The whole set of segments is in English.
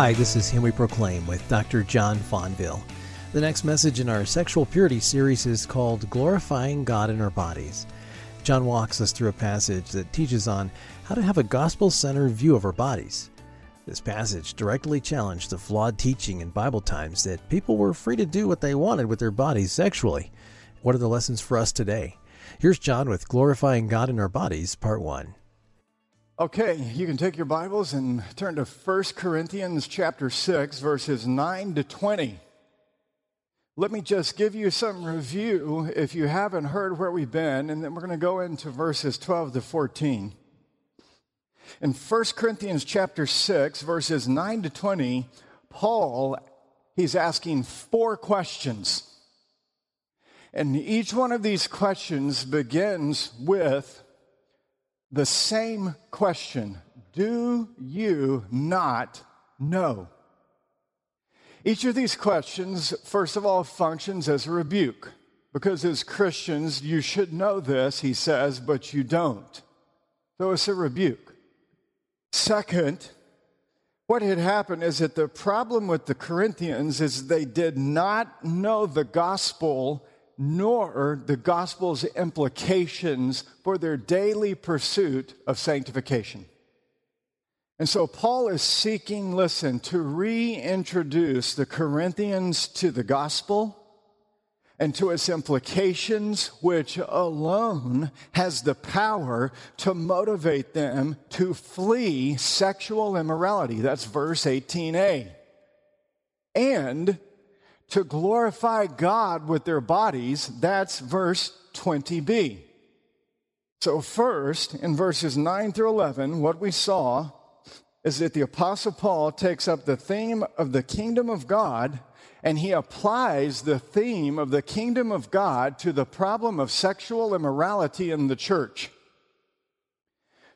Hi, this is Him We Proclaim with Dr. John Fonville. The next message in our sexual purity series is called Glorifying God in Our Bodies. John walks us through a passage that teaches on how to have a gospel centered view of our bodies. This passage directly challenged the flawed teaching in Bible times that people were free to do what they wanted with their bodies sexually. What are the lessons for us today? Here's John with Glorifying God in Our Bodies, Part 1. Okay, you can take your Bibles and turn to 1 Corinthians chapter 6 verses 9 to 20. Let me just give you some review if you haven't heard where we've been and then we're going to go into verses 12 to 14. In 1 Corinthians chapter 6 verses 9 to 20, Paul he's asking four questions. And each one of these questions begins with the same question Do you not know? Each of these questions, first of all, functions as a rebuke. Because as Christians, you should know this, he says, but you don't. So it's a rebuke. Second, what had happened is that the problem with the Corinthians is they did not know the gospel nor the gospel's implications for their daily pursuit of sanctification. And so Paul is seeking, listen, to reintroduce the Corinthians to the gospel and to its implications, which alone has the power to motivate them to flee sexual immorality. That's verse 18a. And to glorify God with their bodies. That's verse 20b. So, first, in verses 9 through 11, what we saw is that the Apostle Paul takes up the theme of the kingdom of God and he applies the theme of the kingdom of God to the problem of sexual immorality in the church.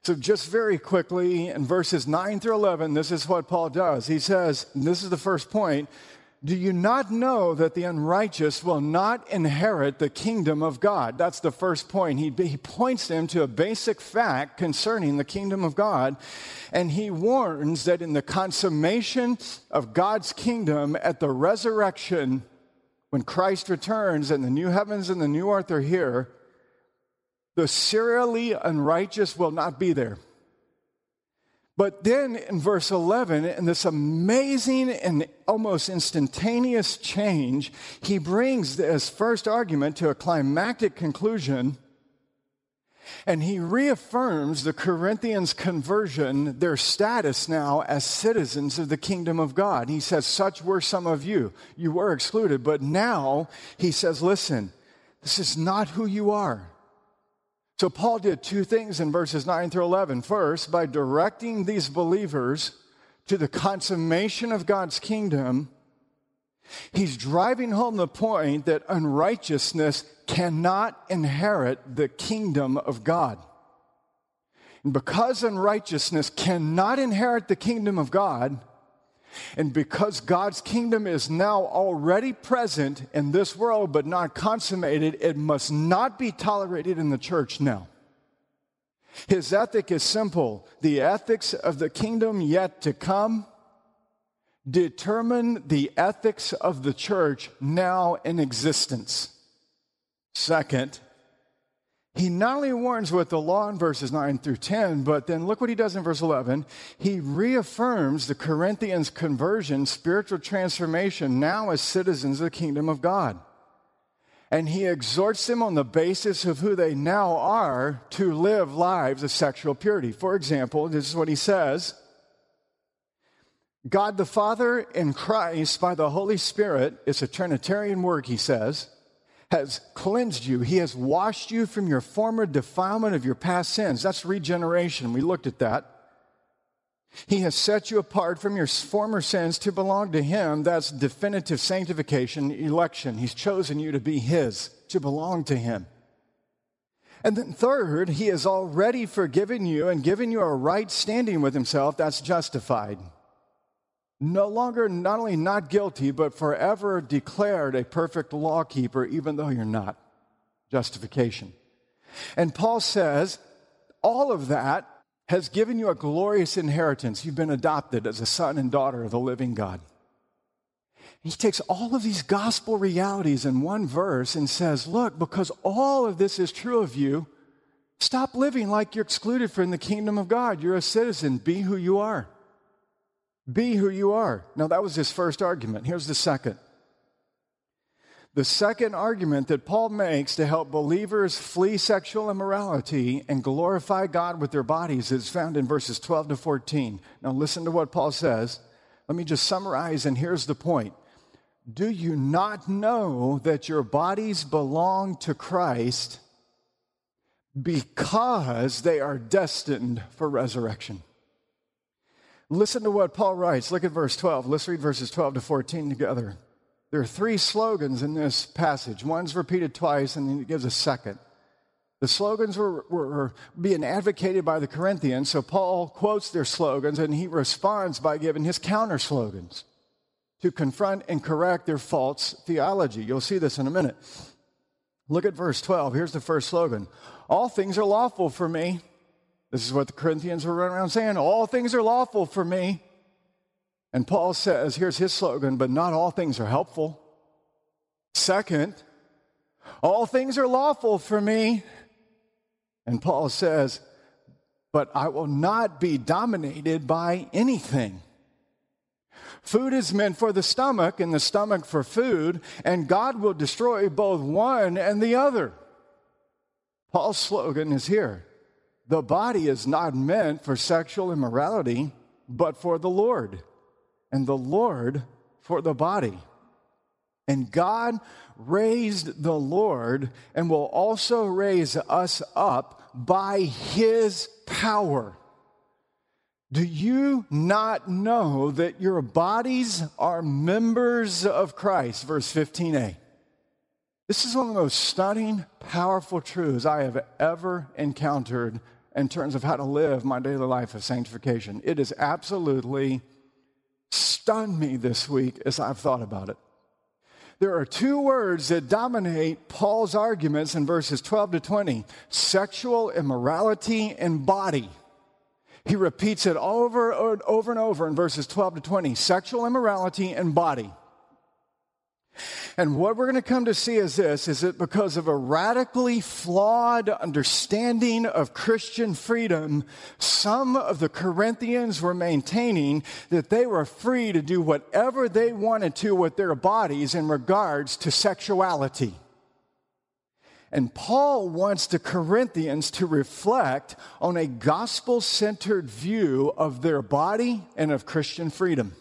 So, just very quickly, in verses 9 through 11, this is what Paul does. He says, this is the first point do you not know that the unrighteous will not inherit the kingdom of God? That's the first point. He, he points them to a basic fact concerning the kingdom of God, and he warns that in the consummation of God's kingdom at the resurrection, when Christ returns and the new heavens and the new earth are here, the serially unrighteous will not be there. But then in verse 11, in this amazing and almost instantaneous change, he brings this first argument to a climactic conclusion. And he reaffirms the Corinthians' conversion, their status now as citizens of the kingdom of God. He says, Such were some of you. You were excluded. But now he says, Listen, this is not who you are. So, Paul did two things in verses 9 through 11. First, by directing these believers to the consummation of God's kingdom, he's driving home the point that unrighteousness cannot inherit the kingdom of God. And because unrighteousness cannot inherit the kingdom of God, and because God's kingdom is now already present in this world but not consummated, it must not be tolerated in the church now. His ethic is simple the ethics of the kingdom yet to come determine the ethics of the church now in existence. Second, he not only warns with the law in verses 9 through 10, but then look what he does in verse 11. He reaffirms the Corinthians' conversion, spiritual transformation, now as citizens of the kingdom of God. And he exhorts them on the basis of who they now are to live lives of sexual purity. For example, this is what he says God the Father in Christ by the Holy Spirit, it's a Trinitarian work, he says has cleansed you. He has washed you from your former defilement of your past sins. That's regeneration. We looked at that. He has set you apart from your former sins to belong to Him. That's definitive sanctification, election. He's chosen you to be His, to belong to Him. And then, third, He has already forgiven you and given you a right standing with Himself. That's justified no longer not only not guilty, but forever declared a perfect lawkeeper, even though you're not. Justification. And Paul says all of that has given you a glorious inheritance. You've been adopted as a son and daughter of the living God. He takes all of these gospel realities in one verse and says, Look, because all of this is true of you, stop living like you're excluded from the kingdom of God. You're a citizen. Be who you are. Be who you are. Now, that was his first argument. Here's the second. The second argument that Paul makes to help believers flee sexual immorality and glorify God with their bodies is found in verses 12 to 14. Now, listen to what Paul says. Let me just summarize, and here's the point. Do you not know that your bodies belong to Christ because they are destined for resurrection? Listen to what Paul writes. Look at verse 12. Let's read verses 12 to 14 together. There are three slogans in this passage. One's repeated twice, and then it gives a second. The slogans were, were, being advocated by the Corinthians, so Paul quotes their slogans and he responds by giving his counter slogans to confront and correct their false theology. You'll see this in a minute. Look at verse 12. Here's the first slogan All things are lawful for me. This is what the Corinthians were running around saying. All things are lawful for me. And Paul says, here's his slogan, but not all things are helpful. Second, all things are lawful for me. And Paul says, but I will not be dominated by anything. Food is meant for the stomach and the stomach for food, and God will destroy both one and the other. Paul's slogan is here the body is not meant for sexual immorality, but for the Lord and the Lord for the body. And God raised the Lord and will also raise us up by his power. Do you not know that your bodies are members of Christ? Verse 15a. This is one of the most stunning, powerful truths I have ever encountered in terms of how to live my daily life of sanctification. It has absolutely stunned me this week as I've thought about it. There are two words that dominate Paul's arguments in verses 12 to 20 sexual immorality and body. He repeats it over and over and over in verses 12 to 20 sexual immorality and body. And what we're going to come to see is this is that because of a radically flawed understanding of Christian freedom, some of the Corinthians were maintaining that they were free to do whatever they wanted to with their bodies in regards to sexuality. And Paul wants the Corinthians to reflect on a gospel centered view of their body and of Christian freedom.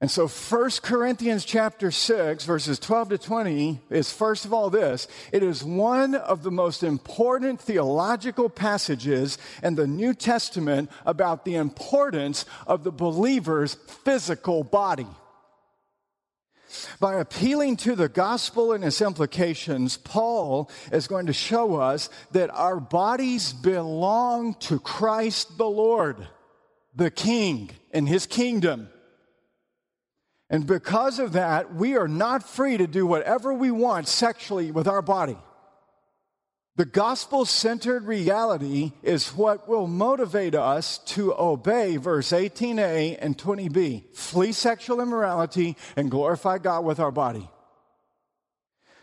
And so 1 Corinthians chapter 6 verses 12 to 20 is first of all this. It is one of the most important theological passages in the New Testament about the importance of the believer's physical body. By appealing to the gospel and its implications, Paul is going to show us that our bodies belong to Christ the Lord, the King, in his kingdom. And because of that, we are not free to do whatever we want sexually with our body. The gospel centered reality is what will motivate us to obey verse 18a and 20b flee sexual immorality and glorify God with our body.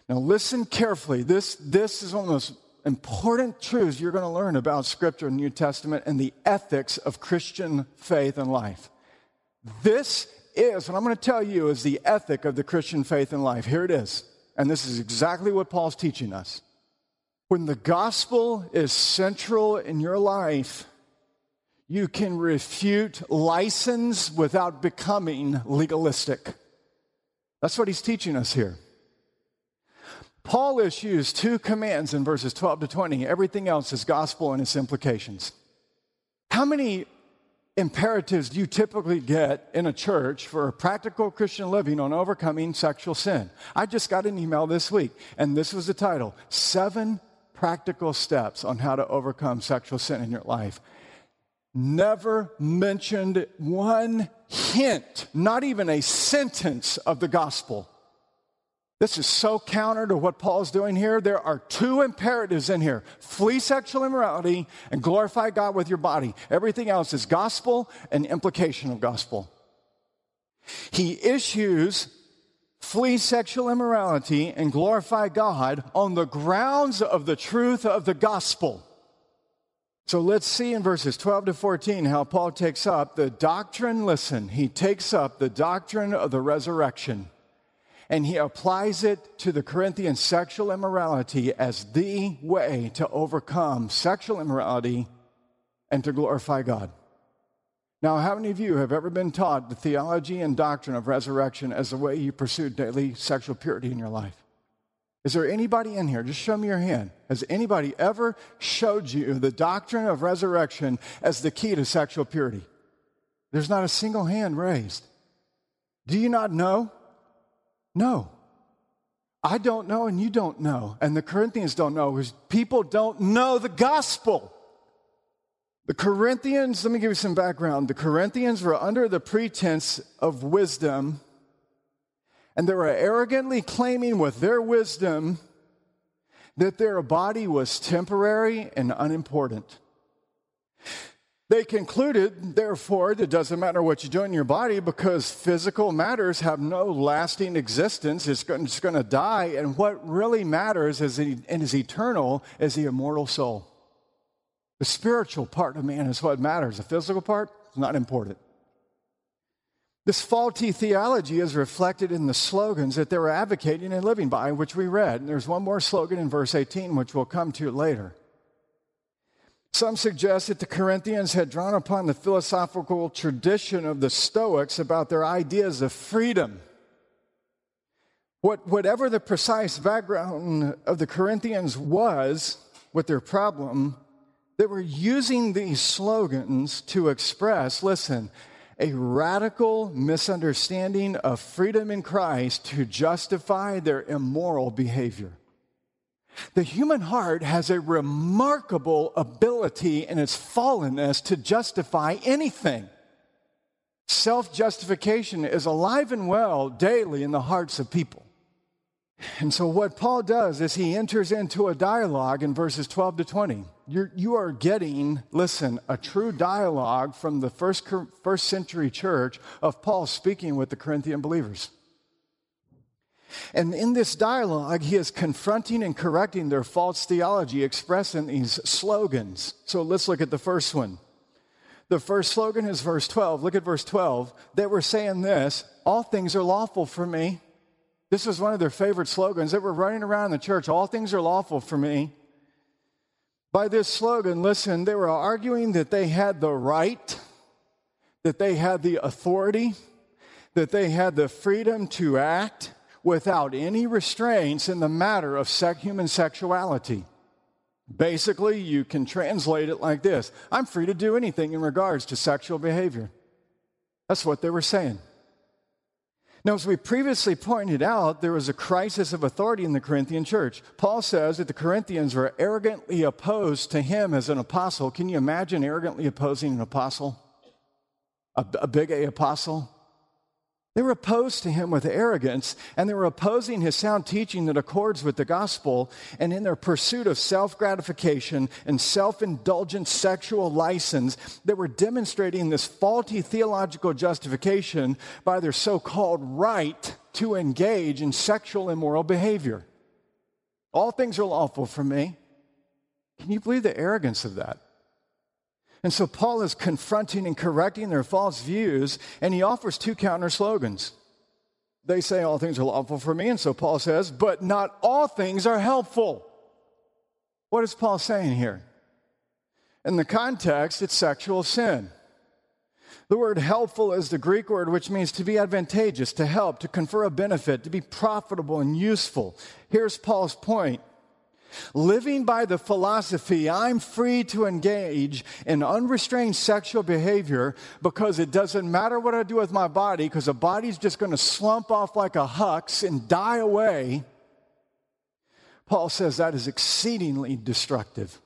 Now, listen carefully. This, this is one of the most important truths you're going to learn about Scripture and New Testament and the ethics of Christian faith and life. This is, what I'm going to tell you, is the ethic of the Christian faith and life. Here it is. And this is exactly what Paul's teaching us. When the gospel is central in your life, you can refute license without becoming legalistic. That's what he's teaching us here. Paul issues two commands in verses 12 to 20. Everything else is gospel and its implications. How many imperatives you typically get in a church for a practical Christian living on overcoming sexual sin? I just got an email this week, and this was the title Seven Practical Steps on How to Overcome Sexual Sin in Your Life. Never mentioned one hint, not even a sentence of the gospel. This is so counter to what Paul's doing here. There are two imperatives in here flee sexual immorality and glorify God with your body. Everything else is gospel and implication of gospel. He issues flee sexual immorality and glorify God on the grounds of the truth of the gospel. So let's see in verses 12 to 14 how Paul takes up the doctrine. Listen, he takes up the doctrine of the resurrection and he applies it to the Corinthian sexual immorality as the way to overcome sexual immorality and to glorify God. Now, how many of you have ever been taught the theology and doctrine of resurrection as the way you pursue daily sexual purity in your life? Is there anybody in here? Just show me your hand. Has anybody ever showed you the doctrine of resurrection as the key to sexual purity? There's not a single hand raised. Do you not know? No. I don't know, and you don't know. And the Corinthians don't know because people don't know the gospel. The Corinthians, let me give you some background. The Corinthians were under the pretense of wisdom, and they were arrogantly claiming with their wisdom that their body was temporary and unimportant. They concluded, therefore, that it doesn't matter what you do in your body because physical matters have no lasting existence. It's going to die. And what really matters is, and is eternal is the immortal soul. The spiritual part of man is what matters. The physical part is not important. This faulty theology is reflected in the slogans that they were advocating and living by, which we read. And there's one more slogan in verse 18, which we'll come to later. Some suggest that the Corinthians had drawn upon the philosophical tradition of the Stoics about their ideas of freedom. What, whatever the precise background of the Corinthians was with their problem, they were using these slogans to express, listen, a radical misunderstanding of freedom in Christ to justify their immoral behavior. The human heart has a remarkable ability in its fallenness to justify anything. Self justification is alive and well daily in the hearts of people. And so, what Paul does is he enters into a dialogue in verses 12 to 20. You're, you are getting, listen, a true dialogue from the first, first century church of Paul speaking with the Corinthian believers. And in this dialogue, he is confronting and correcting their false theology expressed in these slogans. So let's look at the first one. The first slogan is verse 12. Look at verse 12. They were saying this All things are lawful for me. This was one of their favorite slogans. They were running around the church. All things are lawful for me. By this slogan, listen, they were arguing that they had the right, that they had the authority, that they had the freedom to act without any restraints in the matter of human sexuality. Basically, you can translate it like this I'm free to do anything in regards to sexual behavior. That's what they were saying. Now, as we previously pointed out, there was a crisis of authority in the Corinthian church. Paul says that the Corinthians were arrogantly opposed to him as an apostle. Can you imagine arrogantly opposing an apostle? A, a big A apostle? They were opposed to him with arrogance, and they were opposing his sound teaching that accords with the gospel. And in their pursuit of self gratification and self indulgent sexual license, they were demonstrating this faulty theological justification by their so called right to engage in sexual immoral behavior. All things are lawful for me. Can you believe the arrogance of that? And so Paul is confronting and correcting their false views, and he offers two counter slogans. They say all things are lawful for me, and so Paul says, but not all things are helpful. What is Paul saying here? In the context, it's sexual sin. The word helpful is the Greek word which means to be advantageous, to help, to confer a benefit, to be profitable and useful. Here's Paul's point Living by the philosophy, I'm free to engage in unrestrained sexual behavior because it doesn't matter what I do with my body, because the body's just going to slump off like a hux and die away. Paul says that is exceedingly destructive.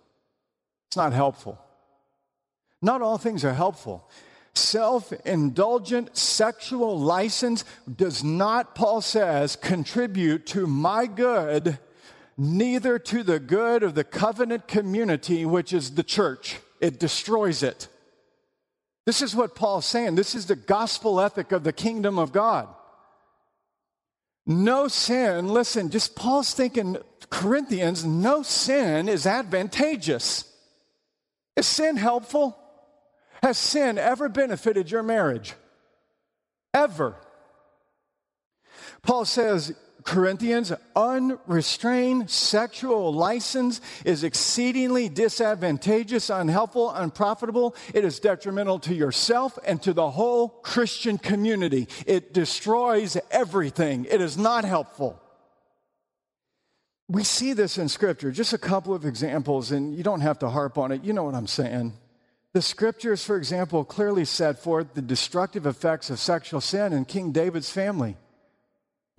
It's not helpful. Not all things are helpful. Self indulgent sexual license does not, Paul says, contribute to my good, neither to the good of the covenant community, which is the church. It destroys it. This is what Paul's saying. This is the gospel ethic of the kingdom of God. No sin, listen, just Paul's thinking, Corinthians, no sin is advantageous. Is sin helpful? Has sin ever benefited your marriage? Ever. Paul says, Corinthians, unrestrained sexual license is exceedingly disadvantageous, unhelpful, unprofitable. It is detrimental to yourself and to the whole Christian community. It destroys everything. It is not helpful. We see this in Scripture. Just a couple of examples, and you don't have to harp on it. You know what I'm saying. The scriptures, for example, clearly set forth the destructive effects of sexual sin in King David's family.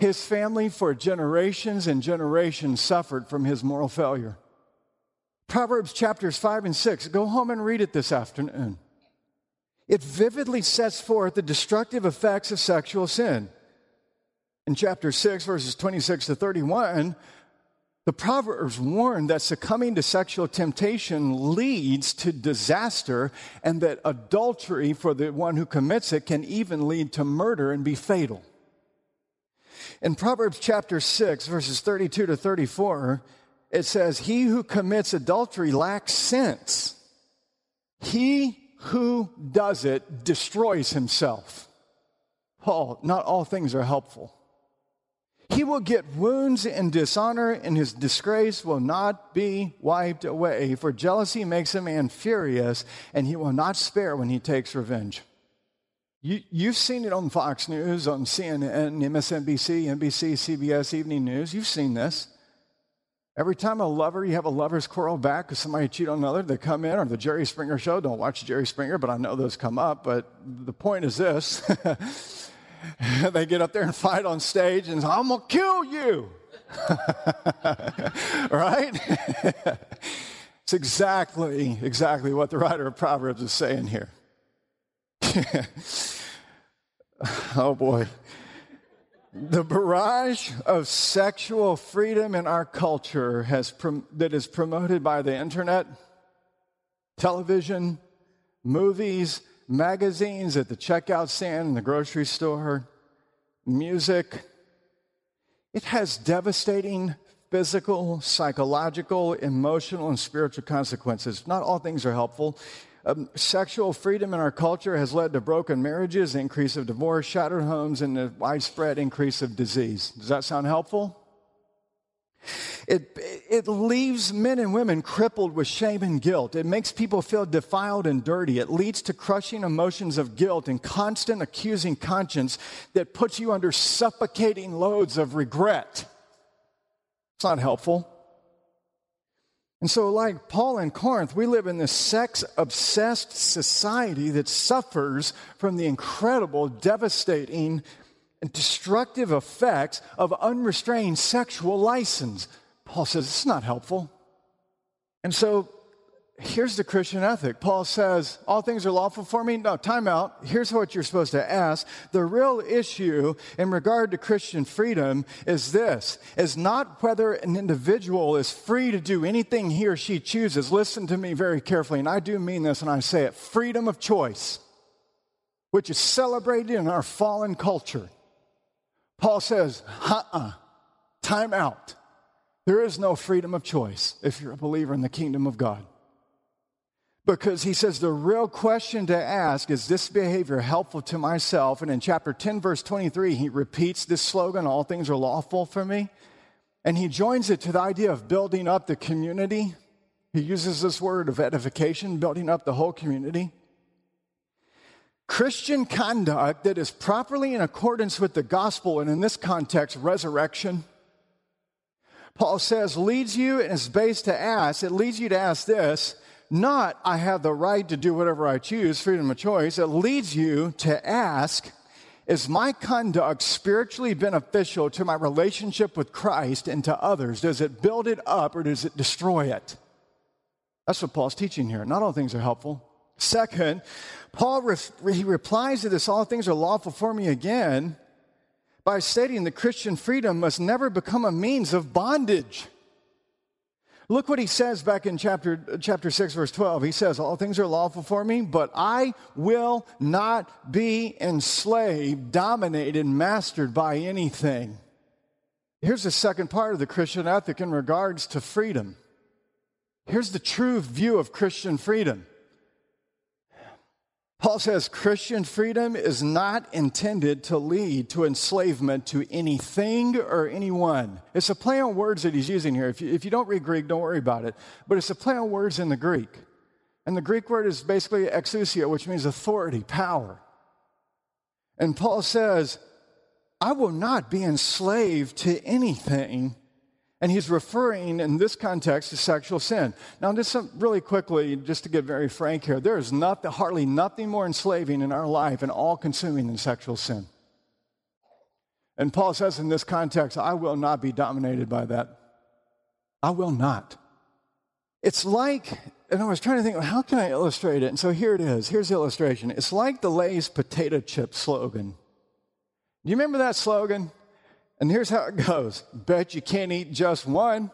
His family, for generations and generations, suffered from his moral failure. Proverbs chapters 5 and 6, go home and read it this afternoon. It vividly sets forth the destructive effects of sexual sin. In chapter 6, verses 26 to 31, the Proverbs warn that succumbing to sexual temptation leads to disaster and that adultery for the one who commits it can even lead to murder and be fatal. In Proverbs chapter 6, verses 32 to 34, it says, He who commits adultery lacks sense. He who does it destroys himself. Paul, not all things are helpful. He will get wounds and dishonor, and his disgrace will not be wiped away. For jealousy makes a man furious, and he will not spare when he takes revenge. You, have seen it on Fox News, on CNN, MSNBC, NBC, CBS Evening News. You've seen this. Every time a lover, you have a lover's quarrel back because somebody cheat on another, they come in, or the Jerry Springer show. Don't watch Jerry Springer, but I know those come up. But the point is this they get up there and fight on stage and I'm going to kill you. right? it's exactly, exactly what the writer of Proverbs is saying here. oh boy. The barrage of sexual freedom in our culture has prom- that is promoted by the internet, television, movies, magazines at the checkout stand in the grocery store, music. It has devastating physical, psychological, emotional, and spiritual consequences. Not all things are helpful. Um, sexual freedom in our culture has led to broken marriages, increase of divorce, shattered homes, and the widespread increase of disease. Does that sound helpful? It, it leaves men and women crippled with shame and guilt. It makes people feel defiled and dirty. It leads to crushing emotions of guilt and constant accusing conscience that puts you under suffocating loads of regret. It's not helpful. And so, like Paul in Corinth, we live in this sex obsessed society that suffers from the incredible, devastating and destructive effects of unrestrained sexual license. Paul says it's not helpful. And so here's the Christian ethic. Paul says, All things are lawful for me. No, time out. Here's what you're supposed to ask. The real issue in regard to Christian freedom is this is not whether an individual is free to do anything he or she chooses. Listen to me very carefully, and I do mean this and I say it freedom of choice, which is celebrated in our fallen culture. Paul says, uh uh time out. There is no freedom of choice if you're a believer in the kingdom of God. Because he says the real question to ask is this behavior helpful to myself? And in chapter 10, verse 23, he repeats this slogan all things are lawful for me. And he joins it to the idea of building up the community. He uses this word of edification, building up the whole community. Christian conduct that is properly in accordance with the gospel, and in this context, resurrection, Paul says, leads you and is based to ask, it leads you to ask this, not I have the right to do whatever I choose, freedom of choice. It leads you to ask, is my conduct spiritually beneficial to my relationship with Christ and to others? Does it build it up or does it destroy it? That's what Paul's teaching here. Not all things are helpful. Second, Paul re- he replies to this, all things are lawful for me again, by stating that Christian freedom must never become a means of bondage. Look what he says back in chapter, chapter 6, verse 12. He says, All things are lawful for me, but I will not be enslaved, dominated, mastered by anything. Here's the second part of the Christian ethic in regards to freedom. Here's the true view of Christian freedom Paul says Christian freedom is not intended to lead to enslavement to anything or anyone. It's a play on words that he's using here. If you, if you don't read Greek, don't worry about it. But it's a play on words in the Greek. And the Greek word is basically exousia, which means authority, power. And Paul says, I will not be enslaved to anything and he's referring in this context to sexual sin. Now, just some, really quickly, just to get very frank here, there is not, hardly nothing more enslaving in our life and all consuming than sexual sin. And Paul says in this context, I will not be dominated by that. I will not. It's like, and I was trying to think, how can I illustrate it? And so here it is. Here's the illustration. It's like the Lay's potato chip slogan. Do you remember that slogan? And here's how it goes Bet you can't eat just one.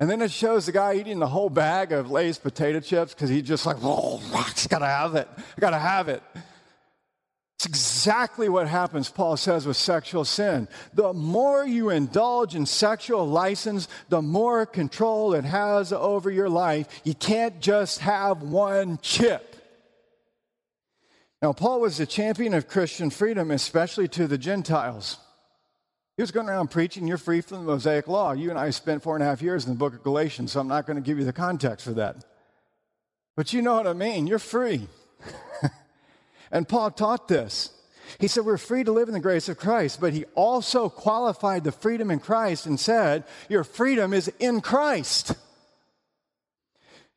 And then it shows the guy eating the whole bag of Lay's potato chips because he's just like, oh, I gotta have it. I gotta have it. It's exactly what happens, Paul says, with sexual sin. The more you indulge in sexual license, the more control it has over your life. You can't just have one chip. Now, Paul was the champion of Christian freedom, especially to the Gentiles. He was going around preaching, you're free from the Mosaic Law. You and I spent four and a half years in the book of Galatians, so I'm not going to give you the context for that. But you know what I mean. You're free. and Paul taught this. He said, We're free to live in the grace of Christ, but he also qualified the freedom in Christ and said, Your freedom is in Christ.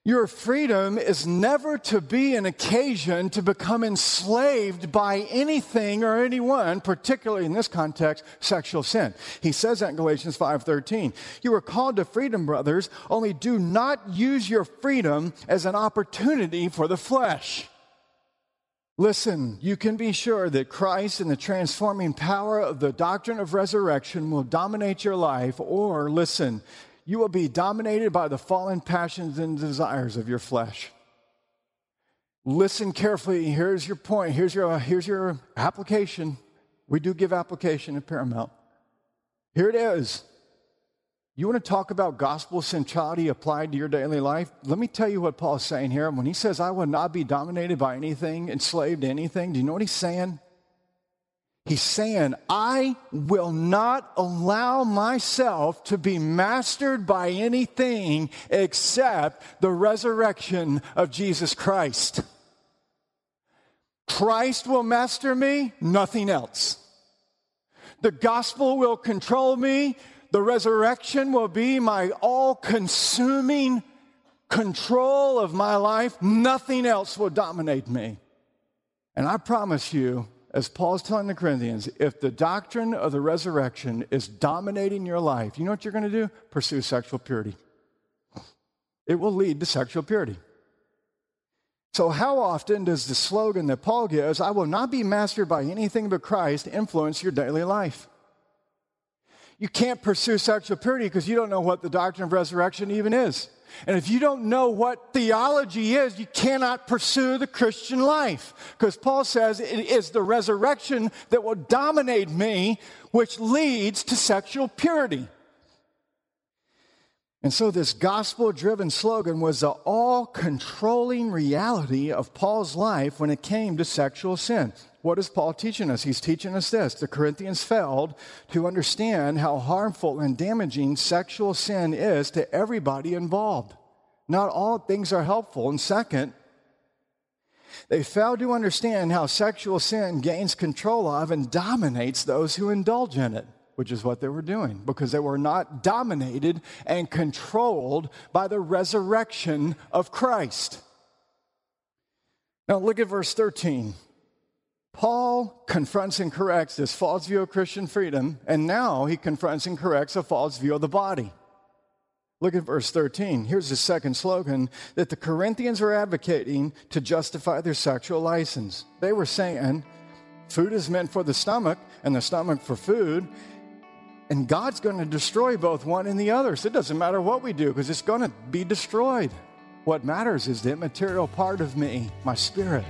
Your freedom is never to be an occasion to become enslaved by anything or anyone, particularly in this context, sexual sin. He says that in Galatians 5:13. You are called to freedom, brothers, only do not use your freedom as an opportunity for the flesh. Listen, you can be sure that Christ and the transforming power of the doctrine of resurrection will dominate your life, or listen, you will be dominated by the fallen passions and desires of your flesh. Listen carefully. Here's your point. Here's your, here's your application. We do give application at Paramount. Here it is. You want to talk about gospel centrality applied to your daily life? Let me tell you what Paul's saying here. When he says, I will not be dominated by anything, enslaved to anything, do you know what he's saying? He's saying, I will not allow myself to be mastered by anything except the resurrection of Jesus Christ. Christ will master me, nothing else. The gospel will control me. The resurrection will be my all consuming control of my life. Nothing else will dominate me. And I promise you, as Paul's telling the Corinthians, if the doctrine of the resurrection is dominating your life, you know what you're going to do? Pursue sexual purity. It will lead to sexual purity. So, how often does the slogan that Paul gives, I will not be mastered by anything but Christ, influence your daily life? You can't pursue sexual purity because you don't know what the doctrine of resurrection even is. And if you don't know what theology is, you cannot pursue the Christian life. Because Paul says it is the resurrection that will dominate me, which leads to sexual purity. And so, this gospel driven slogan was the all controlling reality of Paul's life when it came to sexual sin. What is Paul teaching us? He's teaching us this. The Corinthians failed to understand how harmful and damaging sexual sin is to everybody involved. Not all things are helpful. And second, they failed to understand how sexual sin gains control of and dominates those who indulge in it, which is what they were doing, because they were not dominated and controlled by the resurrection of Christ. Now, look at verse 13. Paul confronts and corrects this false view of Christian freedom, and now he confronts and corrects a false view of the body. Look at verse 13. Here's the second slogan that the Corinthians are advocating to justify their sexual license. They were saying food is meant for the stomach and the stomach for food, and God's going to destroy both one and the other. So it doesn't matter what we do because it's going to be destroyed. What matters is the immaterial part of me, my spirit.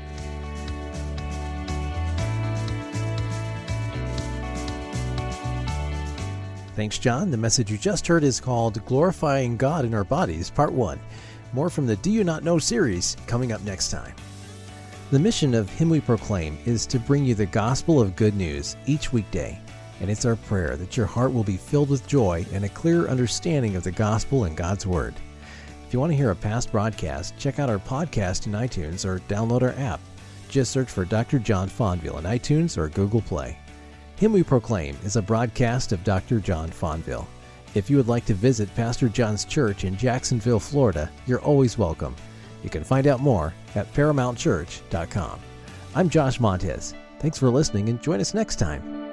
Thanks, John. The message you just heard is called Glorifying God in Our Bodies, Part 1. More from the Do You Not Know series coming up next time. The mission of Him We Proclaim is to bring you the gospel of good news each weekday, and it's our prayer that your heart will be filled with joy and a clear understanding of the gospel and God's Word. If you want to hear a past broadcast, check out our podcast in iTunes or download our app. Just search for Dr. John Fonville in iTunes or Google Play. Him We Proclaim is a broadcast of Dr. John Fonville. If you would like to visit Pastor John's church in Jacksonville, Florida, you're always welcome. You can find out more at paramountchurch.com. I'm Josh Montez. Thanks for listening and join us next time.